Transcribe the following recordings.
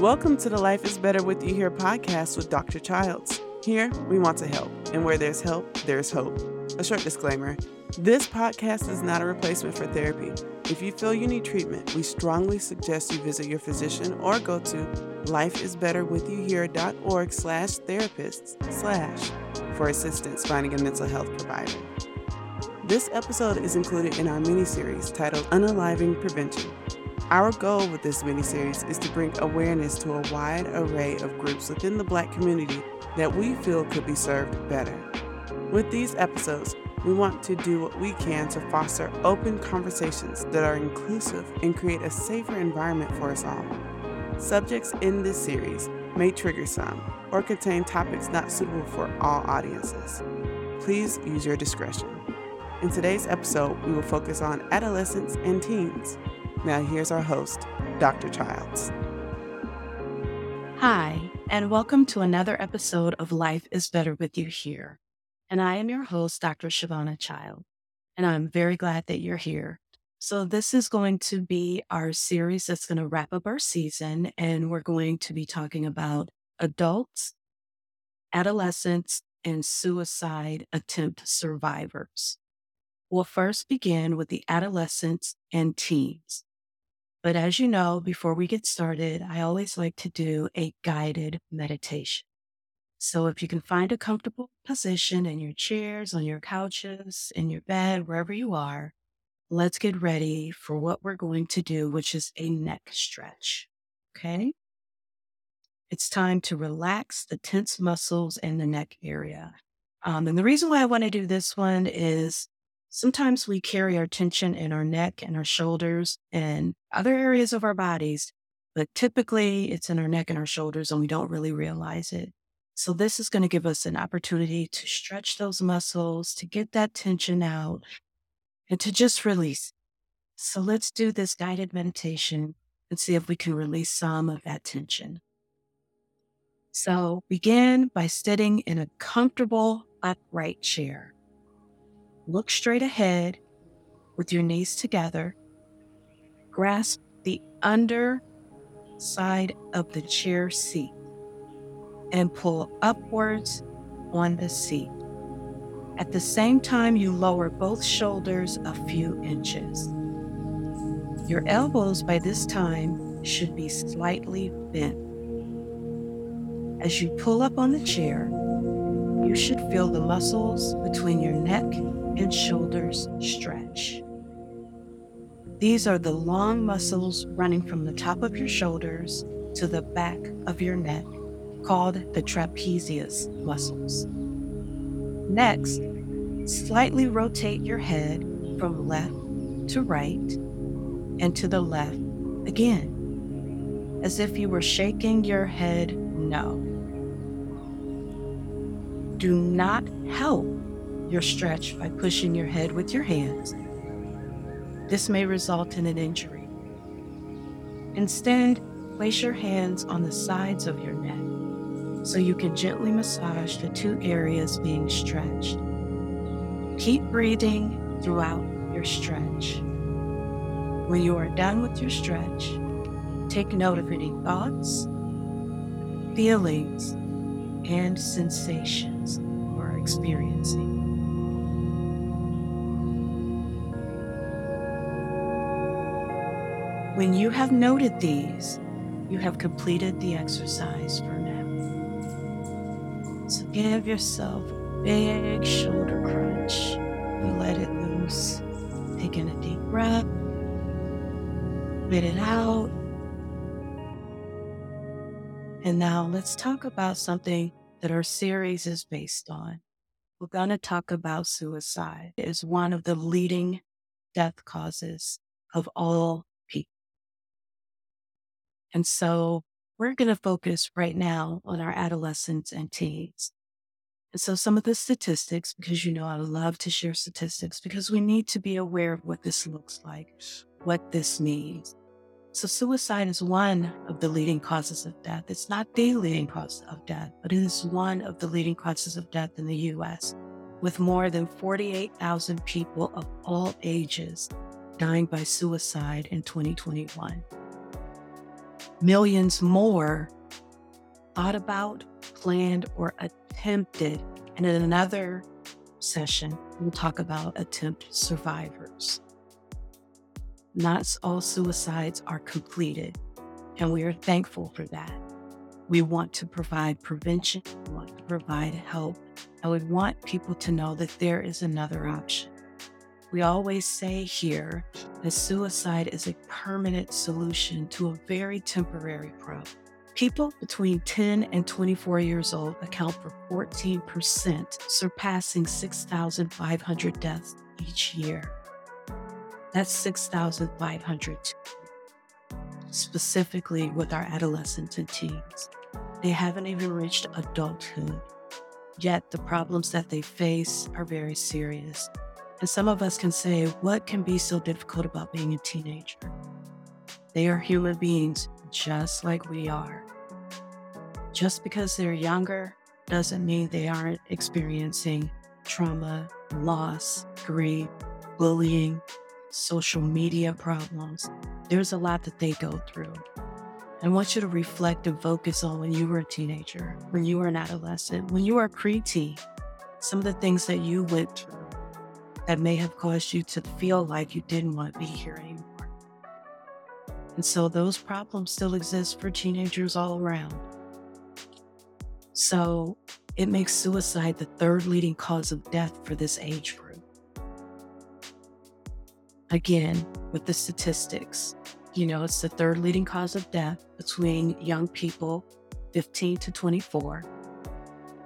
Welcome to the Life is Better With You Here podcast with Dr. Childs. Here, we want to help, and where there's help, there's hope. A short disclaimer this podcast is not a replacement for therapy. If you feel you need treatment, we strongly suggest you visit your physician or go to lifeisbetterwithyouhere.org slash therapists slash for assistance finding a mental health provider. This episode is included in our mini-series titled Unaliving Prevention. Our goal with this mini-series is to bring awareness to a wide array of groups within the Black community that we feel could be served better. With these episodes, we want to do what we can to foster open conversations that are inclusive and create a safer environment for us all. Subjects in this series may trigger some or contain topics not suitable for all audiences. Please use your discretion. In today's episode, we will focus on adolescents and teens. Now, here's our host, Dr. Childs. Hi, and welcome to another episode of Life is Better with You Here and I am your host, Dr. Shavana Childs, and I'm very glad that you're here. So, this is going to be our series that's going to wrap up our season, and we're going to be talking about adults, adolescents, and suicide attempt survivors. We'll first begin with the adolescents and teens. But as you know, before we get started, I always like to do a guided meditation. So if you can find a comfortable position in your chairs, on your couches, in your bed, wherever you are, let's get ready for what we're going to do, which is a neck stretch. Okay. It's time to relax the tense muscles in the neck area. Um, and the reason why I want to do this one is sometimes we carry our tension in our neck and our shoulders and other areas of our bodies, but typically it's in our neck and our shoulders and we don't really realize it. So, this is going to give us an opportunity to stretch those muscles, to get that tension out, and to just release. So, let's do this guided meditation and see if we can release some of that tension. So, begin by sitting in a comfortable upright chair. Look straight ahead with your knees together. Grasp the under side of the chair seat and pull upwards on the seat. At the same time, you lower both shoulders a few inches. Your elbows by this time should be slightly bent. As you pull up on the chair, you should feel the muscles between your neck and shoulders stretch. These are the long muscles running from the top of your shoulders to the back of your neck called the trapezius muscles. Next, slightly rotate your head from left to right and to the left again, as if you were shaking your head no. Do not help your stretch by pushing your head with your hands. This may result in an injury. Instead, place your hands on the sides of your neck so you can gently massage the two areas being stretched. Keep breathing throughout your stretch. When you are done with your stretch, take note of any thoughts, feelings, and sensations you are experiencing. When you have noted these, you have completed the exercise for now. so give yourself a big shoulder crunch and let it loose. Take in a deep breath, spit it out. And now let's talk about something that our series is based on. We're going to talk about suicide. It is one of the leading death causes of all. And so we're going to focus right now on our adolescents and teens. And so, some of the statistics, because you know I love to share statistics, because we need to be aware of what this looks like, what this means. So, suicide is one of the leading causes of death. It's not the leading cause of death, but it is one of the leading causes of death in the US, with more than 48,000 people of all ages dying by suicide in 2021. Millions more thought about, planned, or attempted. And in another session, we'll talk about attempt survivors. Not all suicides are completed, and we are thankful for that. We want to provide prevention, we want to provide help, and we want people to know that there is another option. We always say here that suicide is a permanent solution to a very temporary problem. People between 10 and 24 years old account for 14%, surpassing 6,500 deaths each year. That's 6,500 specifically with our adolescents and teens. They haven't even reached adulthood, yet the problems that they face are very serious. And some of us can say, What can be so difficult about being a teenager? They are human beings just like we are. Just because they're younger doesn't mean they aren't experiencing trauma, loss, grief, bullying, social media problems. There's a lot that they go through. I want you to reflect and focus on when you were a teenager, when you were an adolescent, when you were a preteen, some of the things that you went through that may have caused you to feel like you didn't want to be here anymore. And so those problems still exist for teenagers all around. So it makes suicide the third leading cause of death for this age group. Again, with the statistics, you know, it's the third leading cause of death between young people 15 to 24.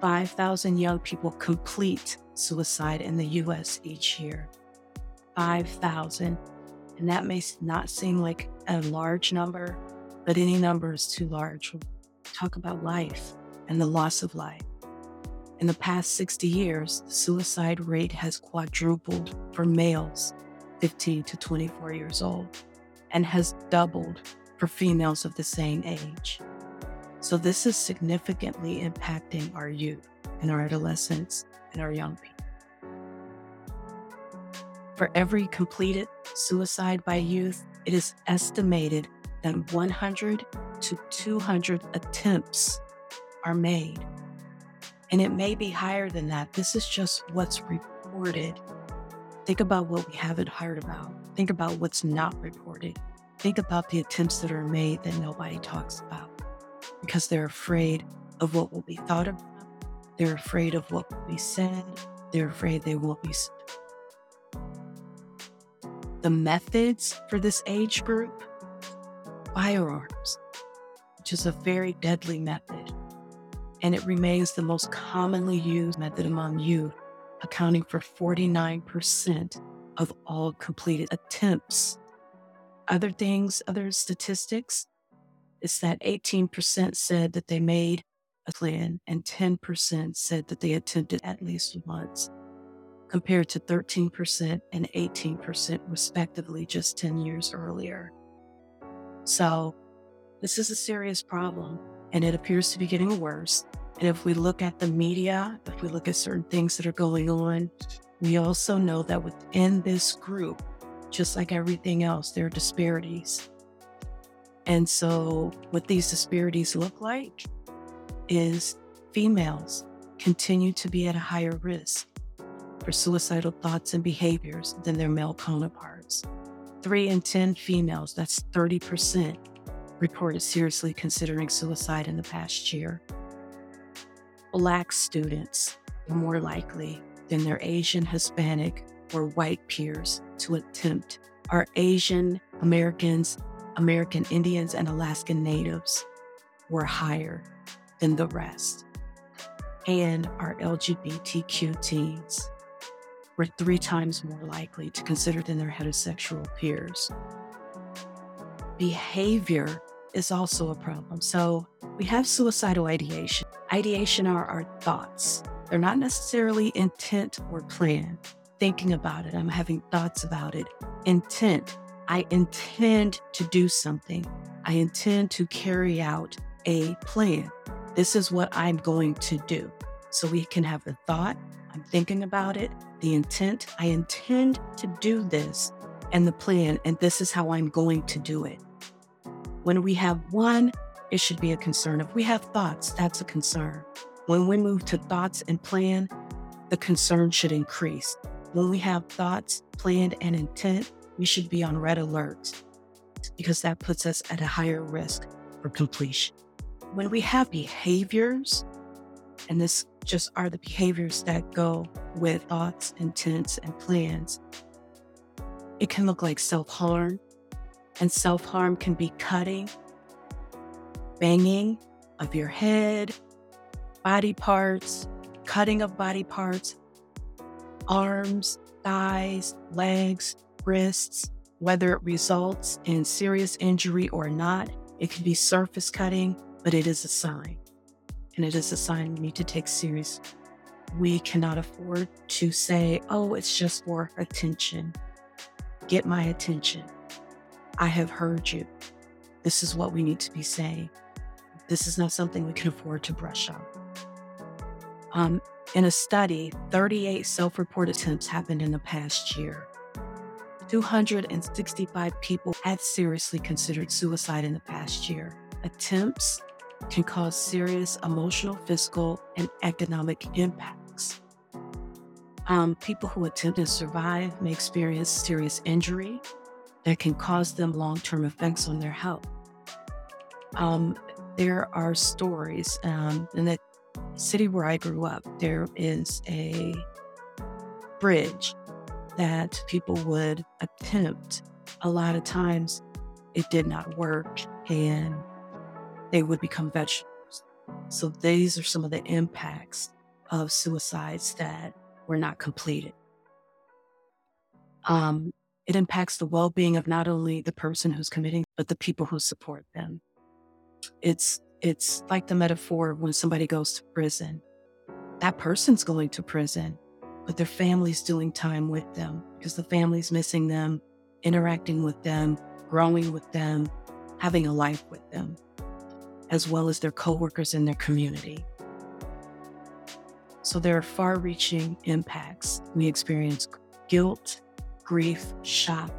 5,000 young people complete suicide in the US each year. 5,000. And that may not seem like a large number, but any number is too large. talk about life and the loss of life. In the past 60 years, the suicide rate has quadrupled for males 15 to 24 years old and has doubled for females of the same age. So, this is significantly impacting our youth and our adolescents and our young people. For every completed suicide by youth, it is estimated that 100 to 200 attempts are made. And it may be higher than that. This is just what's reported Think about what we haven't heard about. Think about what's not reported. Think about the attempts that are made that nobody talks about because they're afraid of what will be thought of them. They're afraid of what will be said. They're afraid they won't be. The methods for this age group firearms, which is a very deadly method, and it remains the most commonly used method among youth accounting for 49% of all completed attempts. Other things, other statistics, is that 18% said that they made a plan and 10% said that they attempted at least once, compared to 13% and 18% respectively just 10 years earlier. So, this is a serious problem and it appears to be getting worse. And if we look at the media, if we look at certain things that are going on, we also know that within this group, just like everything else, there are disparities. And so, what these disparities look like is females continue to be at a higher risk for suicidal thoughts and behaviors than their male counterparts. Three in 10 females, that's 30%, reported seriously considering suicide in the past year. Black students are more likely than their Asian, Hispanic, or white peers to attempt. Our Asian Americans, American Indians, and Alaskan Natives were higher than the rest. And our LGBTQ teens were three times more likely to consider than their heterosexual peers. Behavior is also a problem. So we have suicidal ideation. Ideation are our thoughts. They're not necessarily intent or plan. Thinking about it, I'm having thoughts about it. Intent, I intend to do something. I intend to carry out a plan. This is what I'm going to do. So we can have the thought, I'm thinking about it, the intent, I intend to do this, and the plan, and this is how I'm going to do it. When we have one, it should be a concern. If we have thoughts, that's a concern. When we move to thoughts and plan, the concern should increase. When we have thoughts, plan, and intent, we should be on red alert because that puts us at a higher risk for completion. When we have behaviors, and this just are the behaviors that go with thoughts, intents, and plans, it can look like self harm. And self harm can be cutting, banging of your head, body parts, cutting of body parts, arms, thighs, legs, wrists, whether it results in serious injury or not. It can be surface cutting, but it is a sign. And it is a sign we need to take serious. We cannot afford to say, oh, it's just for attention. Get my attention. I have heard you. This is what we need to be saying. This is not something we can afford to brush off. Um, in a study, 38 self report attempts happened in the past year. 265 people had seriously considered suicide in the past year. Attempts can cause serious emotional, physical, and economic impacts. Um, people who attempt to survive may experience serious injury that can cause them long term effects on their health. Um, there are stories um, in the city where I grew up, there is a bridge that people would attempt. A lot of times it did not work and they would become vegetables. So these are some of the impacts of suicides that were not completed. Um, it impacts the well being of not only the person who's committing, but the people who support them. It's it's like the metaphor when somebody goes to prison. That person's going to prison, but their family's doing time with them because the family's missing them, interacting with them, growing with them, having a life with them, as well as their coworkers in their community. So there are far reaching impacts. We experience guilt, grief, shock,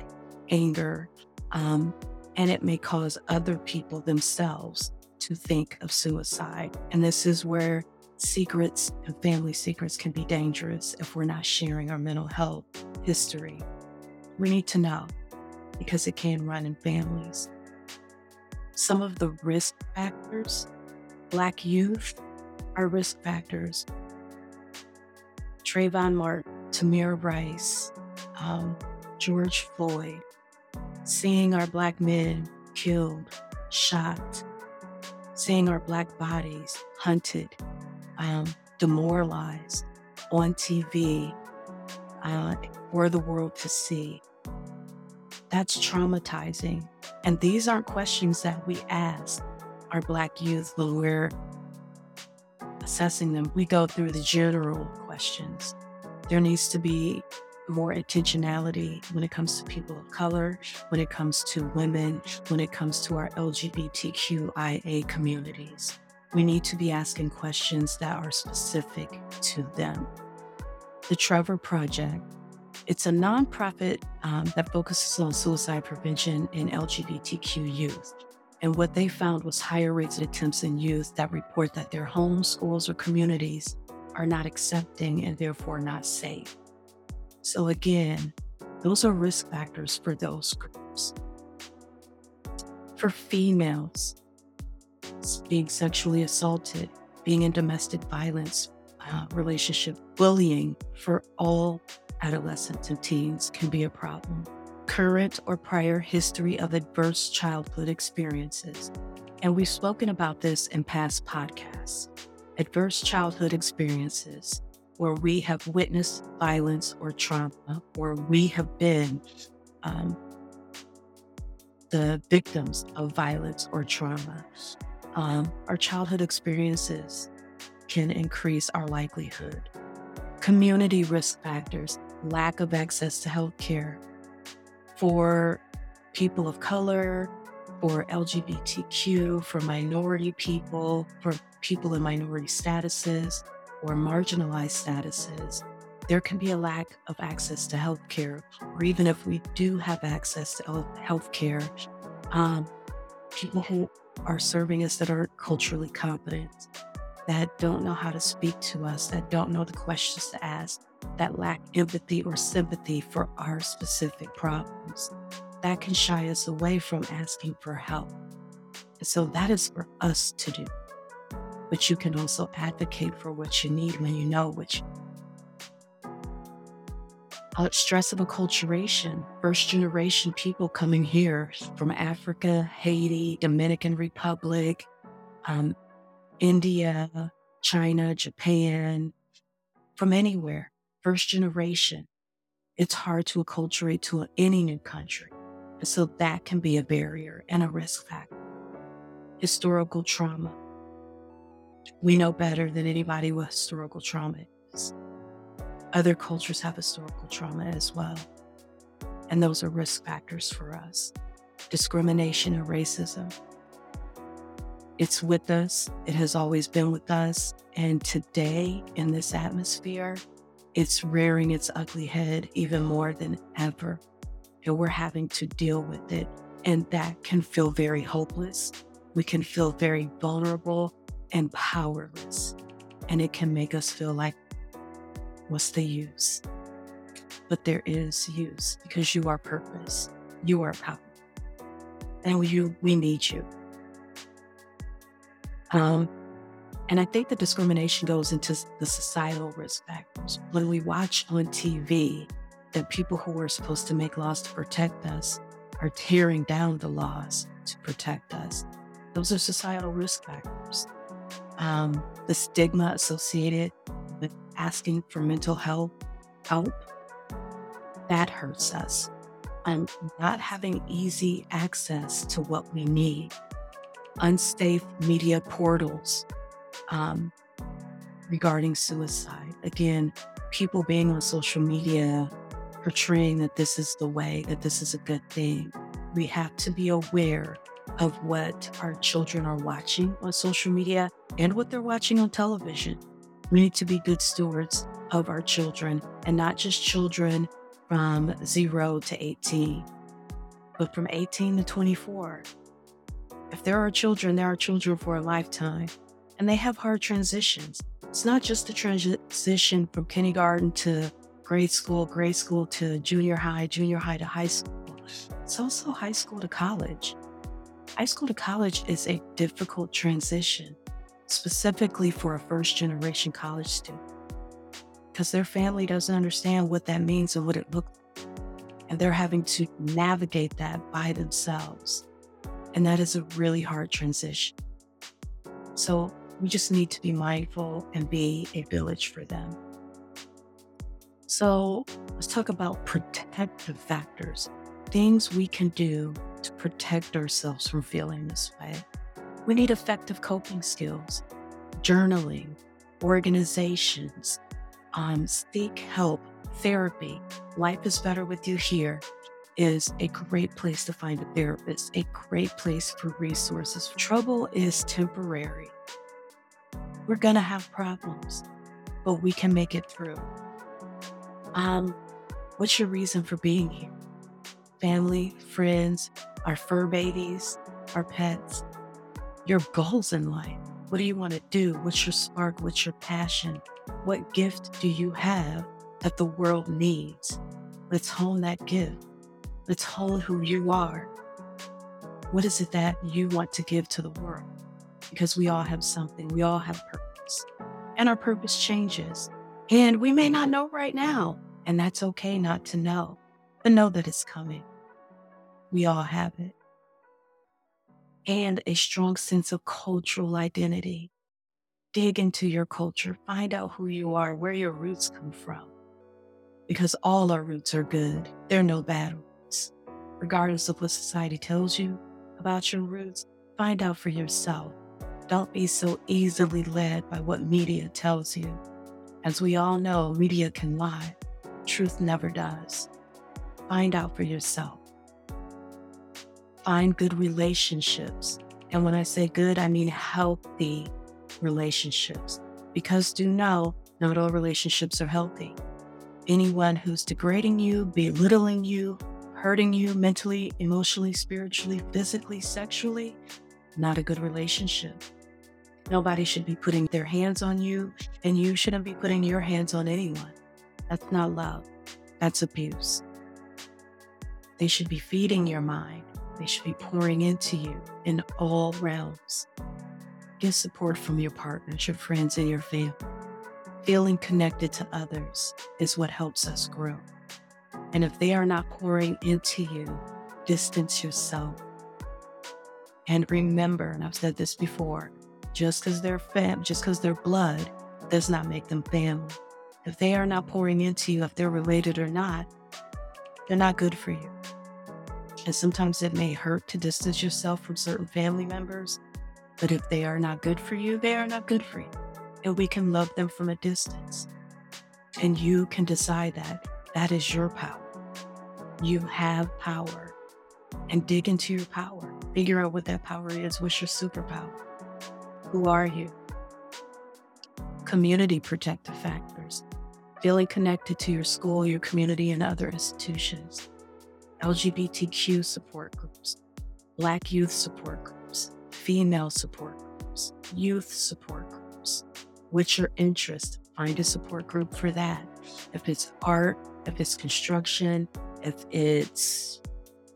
anger, um, and it may cause other people themselves to think of suicide. And this is where secrets and family secrets can be dangerous if we're not sharing our mental health history. We need to know because it can run in families. Some of the risk factors, Black youth are risk factors. Trayvon Martin, Tamir Rice, um, George Floyd, seeing our Black men killed, shot, seeing our Black bodies hunted, um, demoralized on TV uh, for the world to see. That's traumatizing. And these aren't questions that we ask our Black youth when we're assessing them. We go through the general questions. There needs to be more intentionality when it comes to people of color, when it comes to women, when it comes to our LGBTQIA communities. We need to be asking questions that are specific to them. The Trevor Project, it's a nonprofit um, that focuses on suicide prevention in LGBTQ youth. And what they found was higher rates of attempts in youth that report that their homes, schools, or communities are not accepting and therefore not safe. So, again, those are risk factors for those groups. For females, being sexually assaulted, being in domestic violence, uh, relationship bullying for all adolescents and teens can be a problem. Current or prior history of adverse childhood experiences. And we've spoken about this in past podcasts. Adverse childhood experiences where we have witnessed violence or trauma, or we have been um, the victims of violence or trauma. Um, our childhood experiences can increase our likelihood. Community risk factors, lack of access to health care for people of color, for LGBTQ, for minority people, for people in minority statuses, or marginalized statuses, there can be a lack of access to health care, or even if we do have access to health care, um, people who are serving us that aren't culturally competent, that don't know how to speak to us, that don't know the questions to ask, that lack empathy or sympathy for our specific problems. That can shy us away from asking for help. So that is for us to do. But you can also advocate for what you need when you know what you uh, stress of acculturation, first generation people coming here from Africa, Haiti, Dominican Republic, um, India, China, Japan, from anywhere, first generation. It's hard to acculturate to any new country. And so that can be a barrier and a risk factor. Historical trauma. We know better than anybody what historical trauma is. Other cultures have historical trauma as well. And those are risk factors for us. Discrimination and racism. It's with us, it has always been with us. And today, in this atmosphere, it's rearing its ugly head even more than ever. And we're having to deal with it. And that can feel very hopeless. We can feel very vulnerable and powerless. And it can make us feel like What's the use? But there is use because you are purpose. You are power. And we, we need you. Um, and I think the discrimination goes into the societal risk factors. When we watch on TV that people who are supposed to make laws to protect us are tearing down the laws to protect us, those are societal risk factors. Um, the stigma associated asking for mental health help, that hurts us. And not having easy access to what we need, unsafe media portals um, regarding suicide. Again, people being on social media portraying that this is the way, that this is a good thing. We have to be aware of what our children are watching on social media and what they're watching on television. We need to be good stewards of our children and not just children from zero to 18, but from 18 to 24. If there are children, there are children for a lifetime, and they have hard transitions. It's not just the transition from kindergarten to grade school, grade school to junior high, junior high to high school. It's also high school to college. High school to college is a difficult transition specifically for a first generation college student because their family doesn't understand what that means and what it looks like. And they're having to navigate that by themselves. And that is a really hard transition. So we just need to be mindful and be a village for them. So let's talk about protective factors, things we can do to protect ourselves from feeling this way. We need effective coping skills, journaling, organizations, um, seek help, therapy. Life is better with you here is a great place to find a therapist, a great place for resources. Trouble is temporary. We're going to have problems, but we can make it through. Um, what's your reason for being here? Family, friends, our fur babies, our pets your goals in life. What do you want to do? What's your spark? What's your passion? What gift do you have that the world needs? Let's hone that gift. Let's hone who you are. What is it that you want to give to the world? Because we all have something, we all have purpose. And our purpose changes. And we may not know right now. And that's okay not to know, but know that it's coming. We all have it and a strong sense of cultural identity. Dig into your culture, find out who you are, where your roots come from. Because all our roots are good, there are no bad roots. Regardless of what society tells you about your roots, find out for yourself. Don't be so easily led by what media tells you. As we all know, media can lie, truth never does. Find out for yourself find good relationships. And when I say good, I mean healthy relationships. Because do know, not all relationships are healthy. Anyone who's degrading you, belittling you, hurting you mentally, emotionally, spiritually, physically, sexually, not a good relationship. Nobody should be putting their hands on you, and you shouldn't be putting your hands on anyone. That's not love, that's abuse. They should be feeding your mind, they should be pouring into you in all realms. Get support from your partners, your friends, and your family. Feeling connected to others is what helps us grow. And if they are not pouring into you, distance yourself. And remember, and I've said this before, just because they're fam, just because they're blood, does not make them family. If they are not pouring into you, if they're related or not, they're not good for you. And sometimes it may hurt to distance yourself from certain family members, but if they are not good for you, they are not good for you. And we can love them from a distance. And you can decide that. That is your power. You have power. And dig into your power. Figure out what that power is. What's your superpower? Who are you? Community protective factors. Feeling connected to your school, your community, and other institutions. LGBTQ support groups. Black youth support groups. Female support groups. Youth support groups. What's your interest? Find a support group for that. If it's art, if it's construction, if it's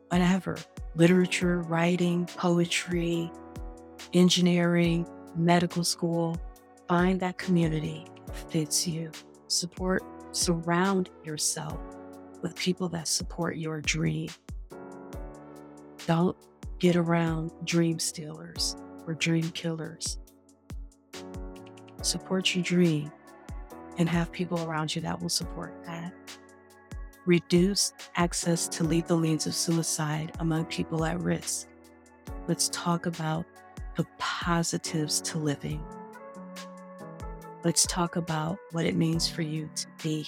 whatever, literature, writing, poetry, engineering, medical school, find that community fits you. Support, surround yourself with people that support your dream. Don't get around dream stealers or dream killers. Support your dream and have people around you that will support that. Reduce access to lethal means of suicide among people at risk. Let's talk about the positives to living. Let's talk about what it means for you to be.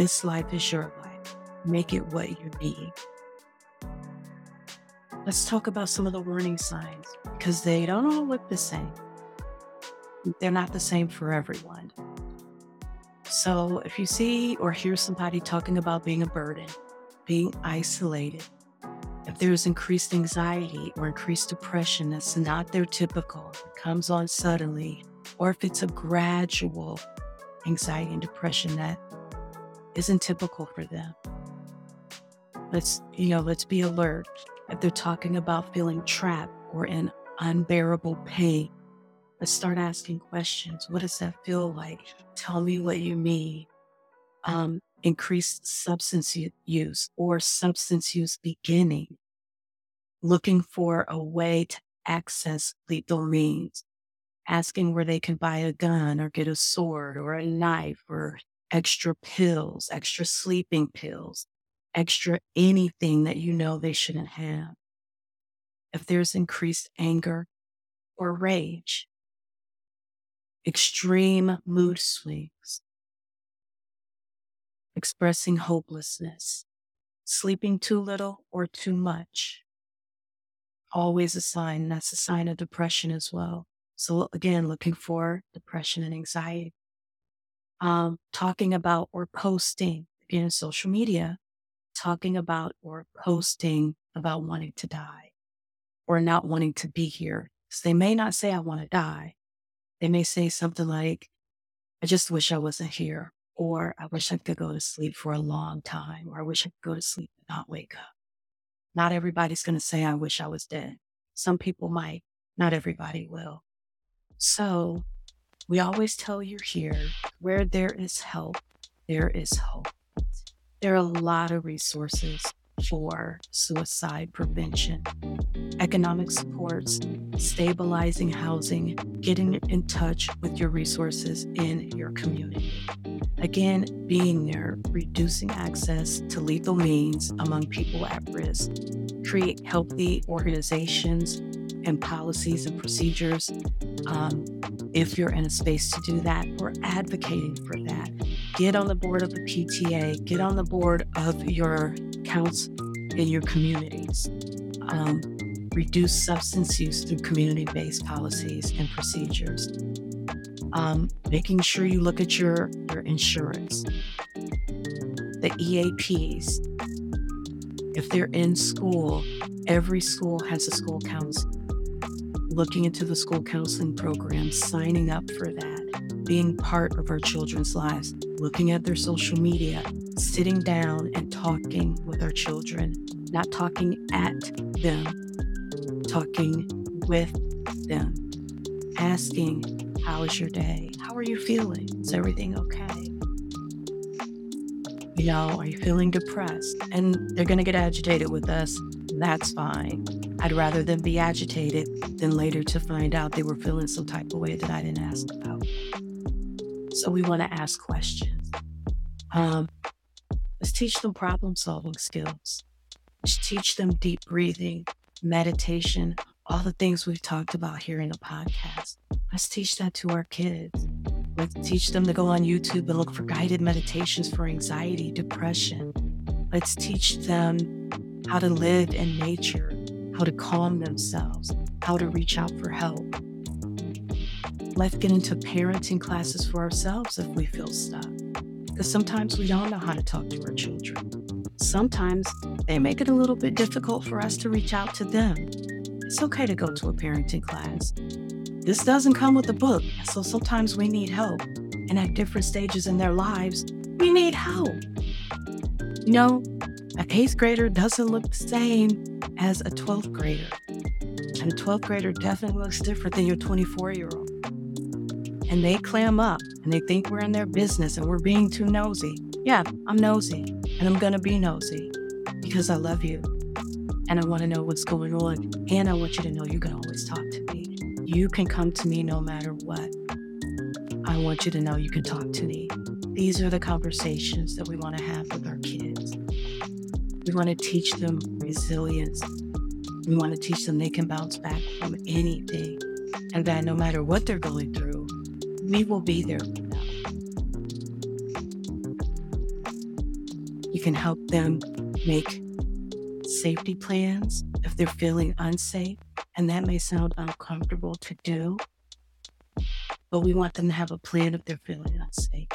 This life is your life. Make it what you need. Let's talk about some of the warning signs because they don't all look the same. They're not the same for everyone. So if you see or hear somebody talking about being a burden, being isolated, if there's increased anxiety or increased depression that's not their typical, comes on suddenly, or if it's a gradual anxiety and depression that isn't typical for them. Let's, you know, let's be alert. If they're talking about feeling trapped or in unbearable pain, let's start asking questions. What does that feel like? Tell me what you mean. Um, increased substance use or substance use beginning, looking for a way to access lethal means, asking where they can buy a gun or get a sword or a knife or extra pills, extra sleeping pills, extra anything that you know they shouldn't have. If there's increased anger or rage, extreme mood swings, expressing hopelessness, sleeping too little or too much. Always a sign, that's a sign of depression as well. So, again, looking for depression and anxiety. Um, talking about or posting, again, social media, talking about or posting about wanting to die or not wanting to be here. So they may not say, I want to die. They may say something like, I just wish I wasn't here or I wish I could go to sleep for a long time, or I wish I could go to sleep and not wake up. Not everybody's going to say, I wish I was dead. Some people might, not everybody will. So we always tell you here where there is help, there is hope. There are a lot of resources for suicide prevention, economic supports, stabilizing housing, getting in touch with your resources in your community. Again, being there, reducing access to lethal means among people at risk, create healthy organizations and policies and procedures. Um, if you're in a space to do that, or advocating for that. Get on the board of the PTA, get on the board of your counts in your communities. Um, reduce substance use through community based policies and procedures. Um, making sure you look at your, your insurance, the EAPs, If they're in school, every school has a school counselor. Looking into the school counseling program, signing up for that, being part of our children's lives, looking at their social media, sitting down and talking with our children, not talking at them, talking with them, asking, How is your day? How are you feeling? Is everything okay? You know, are you feeling depressed? And they're going to get agitated with us. That's fine. I'd rather them be agitated than later to find out they were feeling some type of way that I didn't ask about. So we want to ask questions. Um, let's teach them problem solving skills. Let's teach them deep breathing, meditation, all the things we've talked about here in the podcast. Let's teach that to our kids. Let's teach them to go on YouTube and look for guided meditations for anxiety, depression. Let's teach them how to live in nature, how to calm themselves, how to reach out for help. Let's get into parenting classes for ourselves if we feel stuck. Because sometimes we don't know how to talk to our children. Sometimes they make it a little bit difficult for us to reach out to them. It's okay to go to a parenting class. This doesn't come with a book, so sometimes we need help. And at different stages in their lives, we need help. You know, an eighth grader doesn't look the same as a 12th grader. And a 12th grader definitely looks different than your 24 year old. And they clam up and they think we're in their business and we're being too nosy. Yeah, I'm nosy and I'm going to be nosy because I love you and I want to know what's going on. And I want you to know you can always talk to me. You can come to me no matter what. I want you to know you can talk to me. These are the conversations that we want to have with our kids. We want to teach them resilience. We want to teach them they can bounce back from anything and that no matter what they're going through, we will be there for them. You can help them make safety plans if they're feeling unsafe. And that may sound uncomfortable to do, but we want them to have a plan if they're feeling unsafe.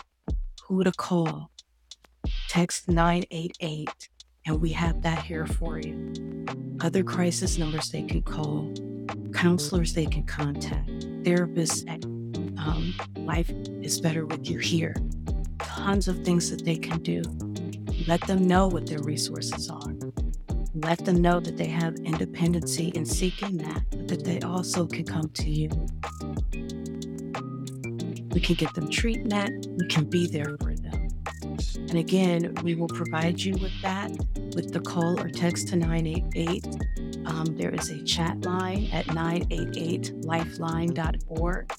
Who to call? Text 988, and we have that here for you. Other crisis numbers they can call, counselors they can contact, therapists at um, Life is Better with You here. Tons of things that they can do. Let them know what their resources are let them know that they have independency in seeking that, but that they also can come to you. We can get them treatment, we can be there for them. And again, we will provide you with that with the call or text to 988. Um, there is a chat line at 988lifeline.org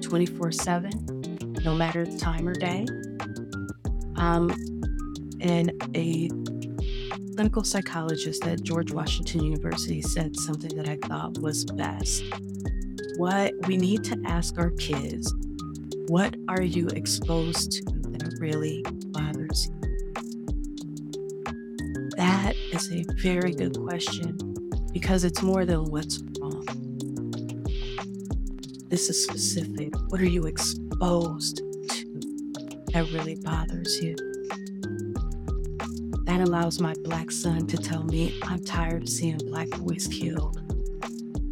24 7, no matter the time or day. Um, and a clinical psychologist at George Washington University said something that I thought was best. What we need to ask our kids, what are you exposed to really bothers you? That is a very good question because it's more than what's wrong. This is specific. What are you exposed to that really bothers you? That allows my black son to tell me I'm tired of seeing black boys killed.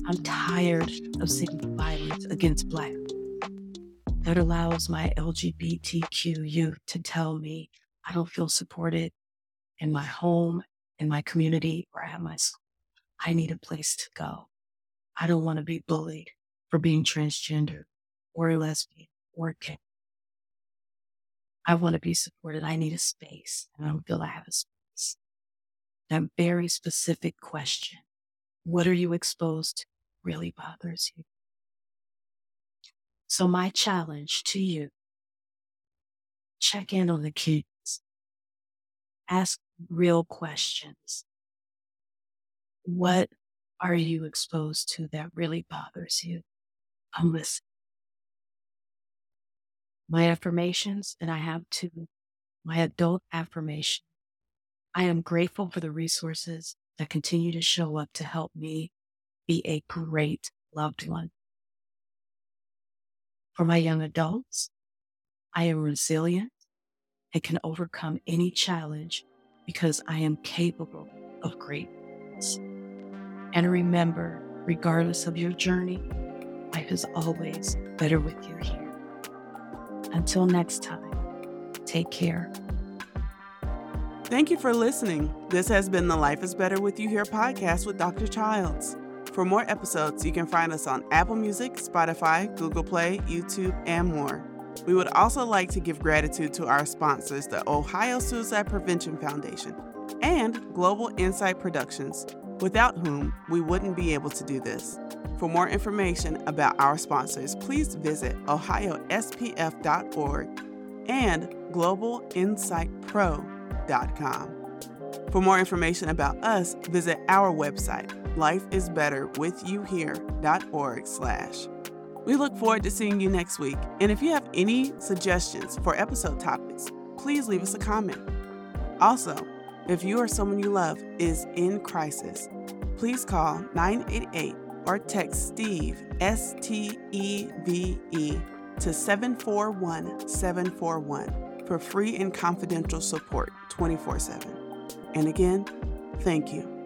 I'm tired of seeing violence against black. That allows my LGBTQ youth to tell me I don't feel supported in my home, in my community, or at my school. I need a place to go. I don't want to be bullied for being transgender or lesbian or gay. I want to be supported. I need a space. And I don't feel I have a space. That very specific question. What are you exposed to really bothers you? So my challenge to you, check in on the kids. Ask real questions. What are you exposed to that really bothers you? I'm listening my affirmations, and I have two. My adult affirmation. I am grateful for the resources that continue to show up to help me be a great loved one. For my young adults, I am resilient and can overcome any challenge because I am capable of greatness. And remember, regardless of your journey, life is always better with you here. Until next time, take care. Thank you for listening. This has been the Life is Better with You Here podcast with Dr. Childs. For more episodes, you can find us on Apple Music, Spotify, Google Play, YouTube, and more. We would also like to give gratitude to our sponsors, the Ohio Suicide Prevention Foundation and Global Insight Productions, without whom we wouldn't be able to do this. For more information about our sponsors, please visit ohiospf.org and globalinsightpro.com. For more information about us, visit our website, lifeisbetterwithyouhere.org slash. We look forward to seeing you next week. And if you have any suggestions for episode topics, please leave us a comment. Also, if you or someone you love is in crisis, please call 988 or text Steve, S T E V E, to 741 741 for free and confidential support 24 7. And again, thank you.